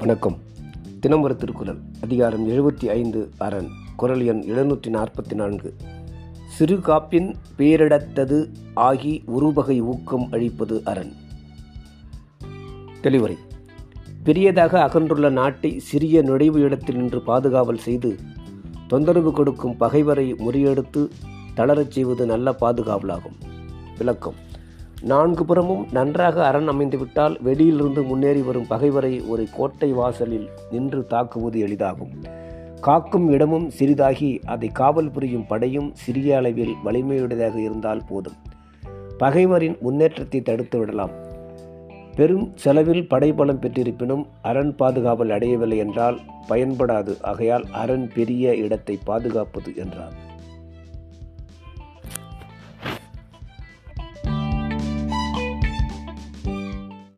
வணக்கம். தினமர திருக்குறள் அதிகாரம் எழுபத்தி ஐந்து அரண் குரல் எண் எழுநூற்றி நாற்பத்தி நான்கு. சிறு காப்பின் பேரிடத்தது ஆகி உருபகை ஊக்கம் அழிப்பது அரண். தெளிவுரை. பெரியதாக அகன்றுள்ள நாட்டை சிறிய நுழைவு இடத்தில் நின்று பாதுகாவல் செய்து தொந்தரவு கொடுக்கும் பகைவரை முறியெடுத்து தளரச் செய்வது நல்ல பாதுகாவலாகும். விளக்கம். நான்கு புறமும் நன்றாக அரண் அமைந்துவிட்டால் வெளியிலிருந்து முன்னேறி வரும் பகைவரை ஒரு கோட்டை வாசலில் நின்று தாக்குவது எளிதாகும். காக்கும் இடமும் சிறிதாகி அதை காவல் புரியும் படையும் சிறிய அளவில் வலிமையுடையதாக இருந்தால் போதும். பகைவரின் முன்னேற்றத்தை தடுத்து விடலாம். பெரும் செலவில் படைபலம் பெற்றிருப்பினும் அரண் பாதுகாவல் அடையவில்லை என்றால் பயன்படாது. ஆகையால் அரண் பெரிய இடத்தை பாதுகாப்பது என்றார்.